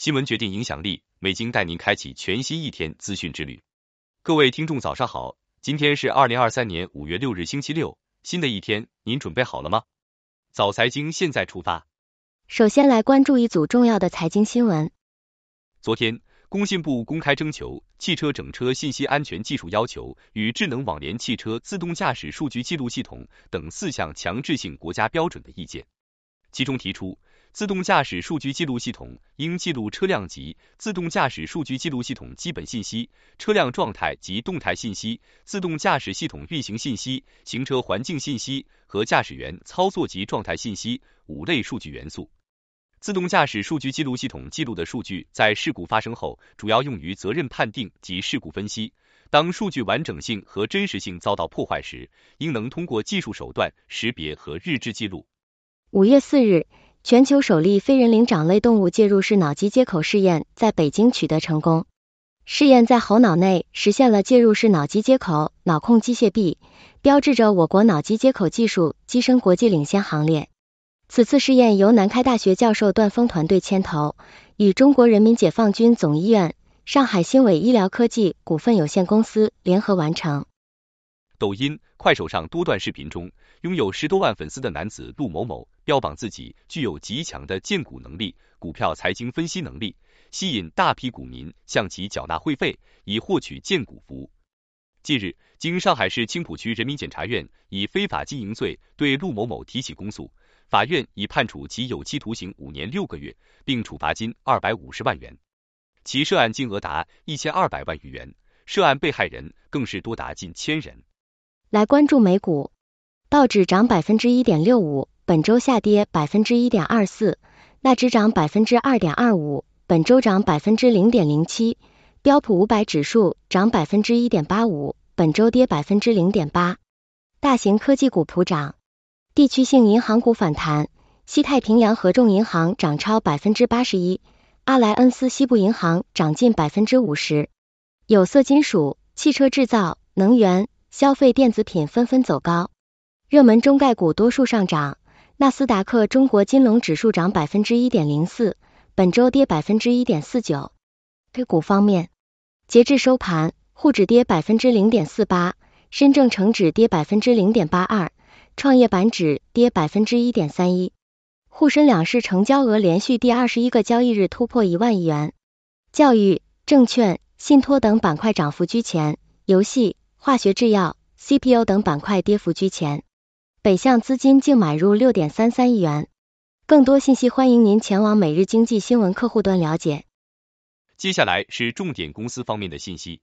新闻决定影响力，美金带您开启全新一天资讯之旅。各位听众早上好，今天是二零二三年五月六日星期六，新的一天您准备好了吗？早财经现在出发。首先来关注一组重要的财经新闻。昨天，工信部公开征求汽车整车信息安全技术要求与智能网联汽车自动驾驶数据记录系统等四项强制性国家标准的意见，其中提出。自动驾驶数据记录系统应记录车辆及自动驾驶数据记录系统基本信息、车辆状态及动态信息、自动驾驶系统运行信息、行车环境信息和驾驶员操作及状态信息五类数据元素。自动驾驶数据记录系统记录的数据在事故发生后，主要用于责任判定及事故分析。当数据完整性和真实性遭到破坏时，应能通过技术手段识别和日志记录。五月四日。全球首例非人灵长类动物介入式脑机接口试验在北京取得成功。试验在猴脑内实现了介入式脑机接口脑控机械臂，标志着我国脑机接口技术跻身国际领先行列。此次试验由南开大学教授段峰团队牵头，与中国人民解放军总医院、上海新伟医疗科技股份有限公司联合完成。抖音、快手上多段视频中，拥有十多万粉丝的男子陆某某标榜自己具有极强的荐股能力、股票财经分析能力，吸引大批股民向其缴纳会费，以获取荐股服务。近日，经上海市青浦区人民检察院以非法经营罪对陆某某提起公诉，法院已判处其有期徒刑五年六个月，并处罚金二百五十万元，其涉案金额达一千二百万余元，涉案被害人更是多达近千人。来关注美股，道指涨百分之一点六五，本周下跌百分之一点二四；纳指涨百分之二点二五，本周涨百分之零点零七；标普五百指数涨百分之一点八五，本周跌百分之零点八。大型科技股普涨，地区性银行股反弹，西太平洋合众银行涨超百分之八十一，阿莱恩斯西部银行涨近百分之五十。有色金属、汽车制造、能源。消费电子品纷纷走高，热门中概股多数上涨，纳斯达克中国金融指数涨百分之一点零四，本周跌百分之一点四九。A 股方面，截至收盘，沪指跌百分之零点四八，深证成指跌百分之零点八二，创业板指跌百分之一点三一。沪深两市成交额连续第二十一个交易日突破一万亿元，教育、证券、信托等板块涨幅居前，游戏。化学制药、CPU 等板块跌幅居前，北向资金净买入六点三三亿元。更多信息欢迎您前往每日经济新闻客户端了解。接下来是重点公司方面的信息。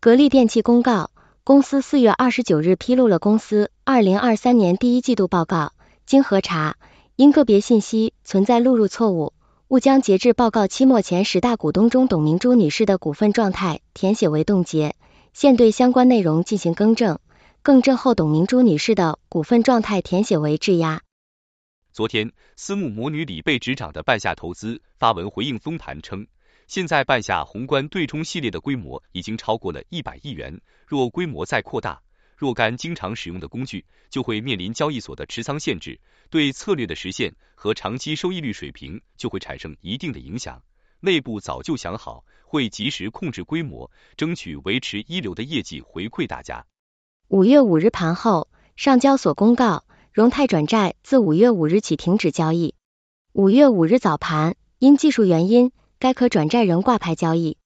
格力电器公告，公司四月二十九日披露了公司二零二三年第一季度报告，经核查，因个别信息存在录入错误，误将截至报告期末前十大股东中董明珠女士的股份状态填写为冻结。现对相关内容进行更正，更正后，董明珠女士的股份状态填写为质押。昨天，私募魔女李贝执掌的半夏投资发文回应封盘称，现在半夏宏观对冲系列的规模已经超过了一百亿元，若规模再扩大，若干经常使用的工具就会面临交易所的持仓限制，对策略的实现和长期收益率水平就会产生一定的影响。内部早就想好，会及时控制规模，争取维持一流的业绩回馈大家。五月五日盘后，上交所公告，融泰转债自五月五日起停止交易。五月五日早盘，因技术原因，该可转债仍挂牌交易。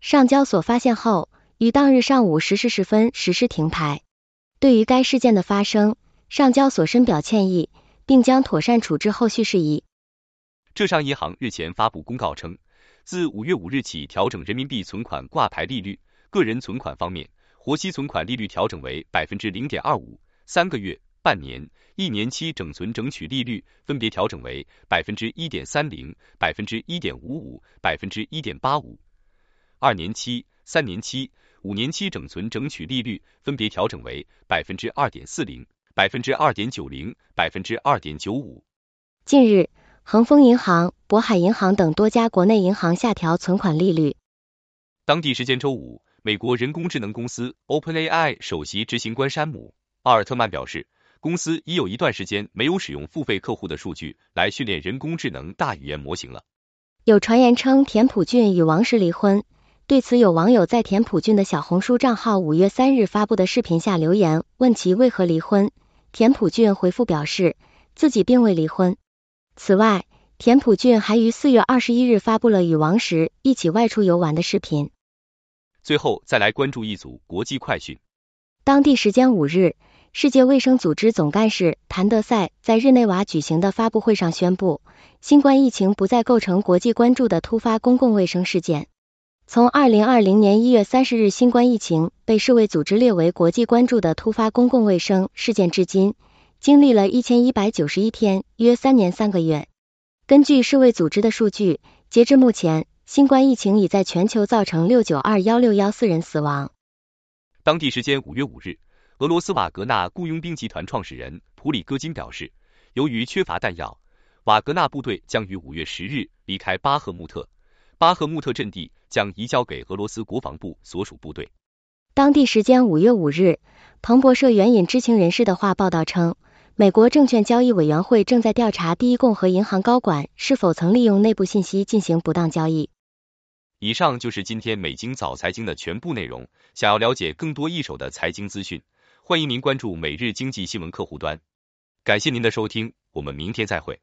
上交所发现后，于当日上午十时十分实施停牌。对于该事件的发生，上交所深表歉意，并将妥善处置后续事宜。浙商银行日前发布公告称。自五月五日起调整人民币存款挂牌利率，个人存款方面，活期存款利率调整为百分之零点二五，三个月、半年、一年期整存整取利率分别调整为百分之一点三零、百分之一点五五、百分之一点八五，二年期、三年期、五年期整存整取利率分别调整为百分之二点四零、百分之二点九零、百分之二点九五。近日。恒丰银行、渤海银行等多家国内银行下调存款利率。当地时间周五，美国人工智能公司 OpenAI 首席执行官山姆·奥尔特曼表示，公司已有一段时间没有使用付费客户的数据来训练人工智能大语言模型了。有传言称田朴珺与王石离婚，对此有网友在田朴珺的小红书账号五月三日发布的视频下留言，问其为何离婚。田朴珺回复表示，自己并未离婚。此外，田朴珺还于四月二十一日发布了与王石一起外出游玩的视频。最后，再来关注一组国际快讯。当地时间五日。世界卫生组织总干事谭德赛在日内瓦举行的发布会上宣布，新冠疫情不再构成国际关注的突发公共卫生事件。从二零二零年一月三十日新冠疫情被世卫组织列为国际关注的突发公共卫生事件至今，经历了一千一百九十一天，约三年三个月。根据世卫组织的数据，截至目前，新冠疫情已在全球造成六九二幺六幺四人死亡。当地时间五月五日。俄罗斯瓦格纳雇佣兵集团创始人普里戈金表示，由于缺乏弹药，瓦格纳部队将于五月十日离开巴赫穆特，巴赫穆特阵地将移交给俄罗斯国防部所属部队。当地时间五月五日，彭博社援引知情人士的话报道称，美国证券交易委员会正在调查第一共和银行高管是否曾利用内部信息进行不当交易。以上就是今天美经早财经的全部内容。想要了解更多一手的财经资讯。欢迎您关注每日经济新闻客户端，感谢您的收听，我们明天再会。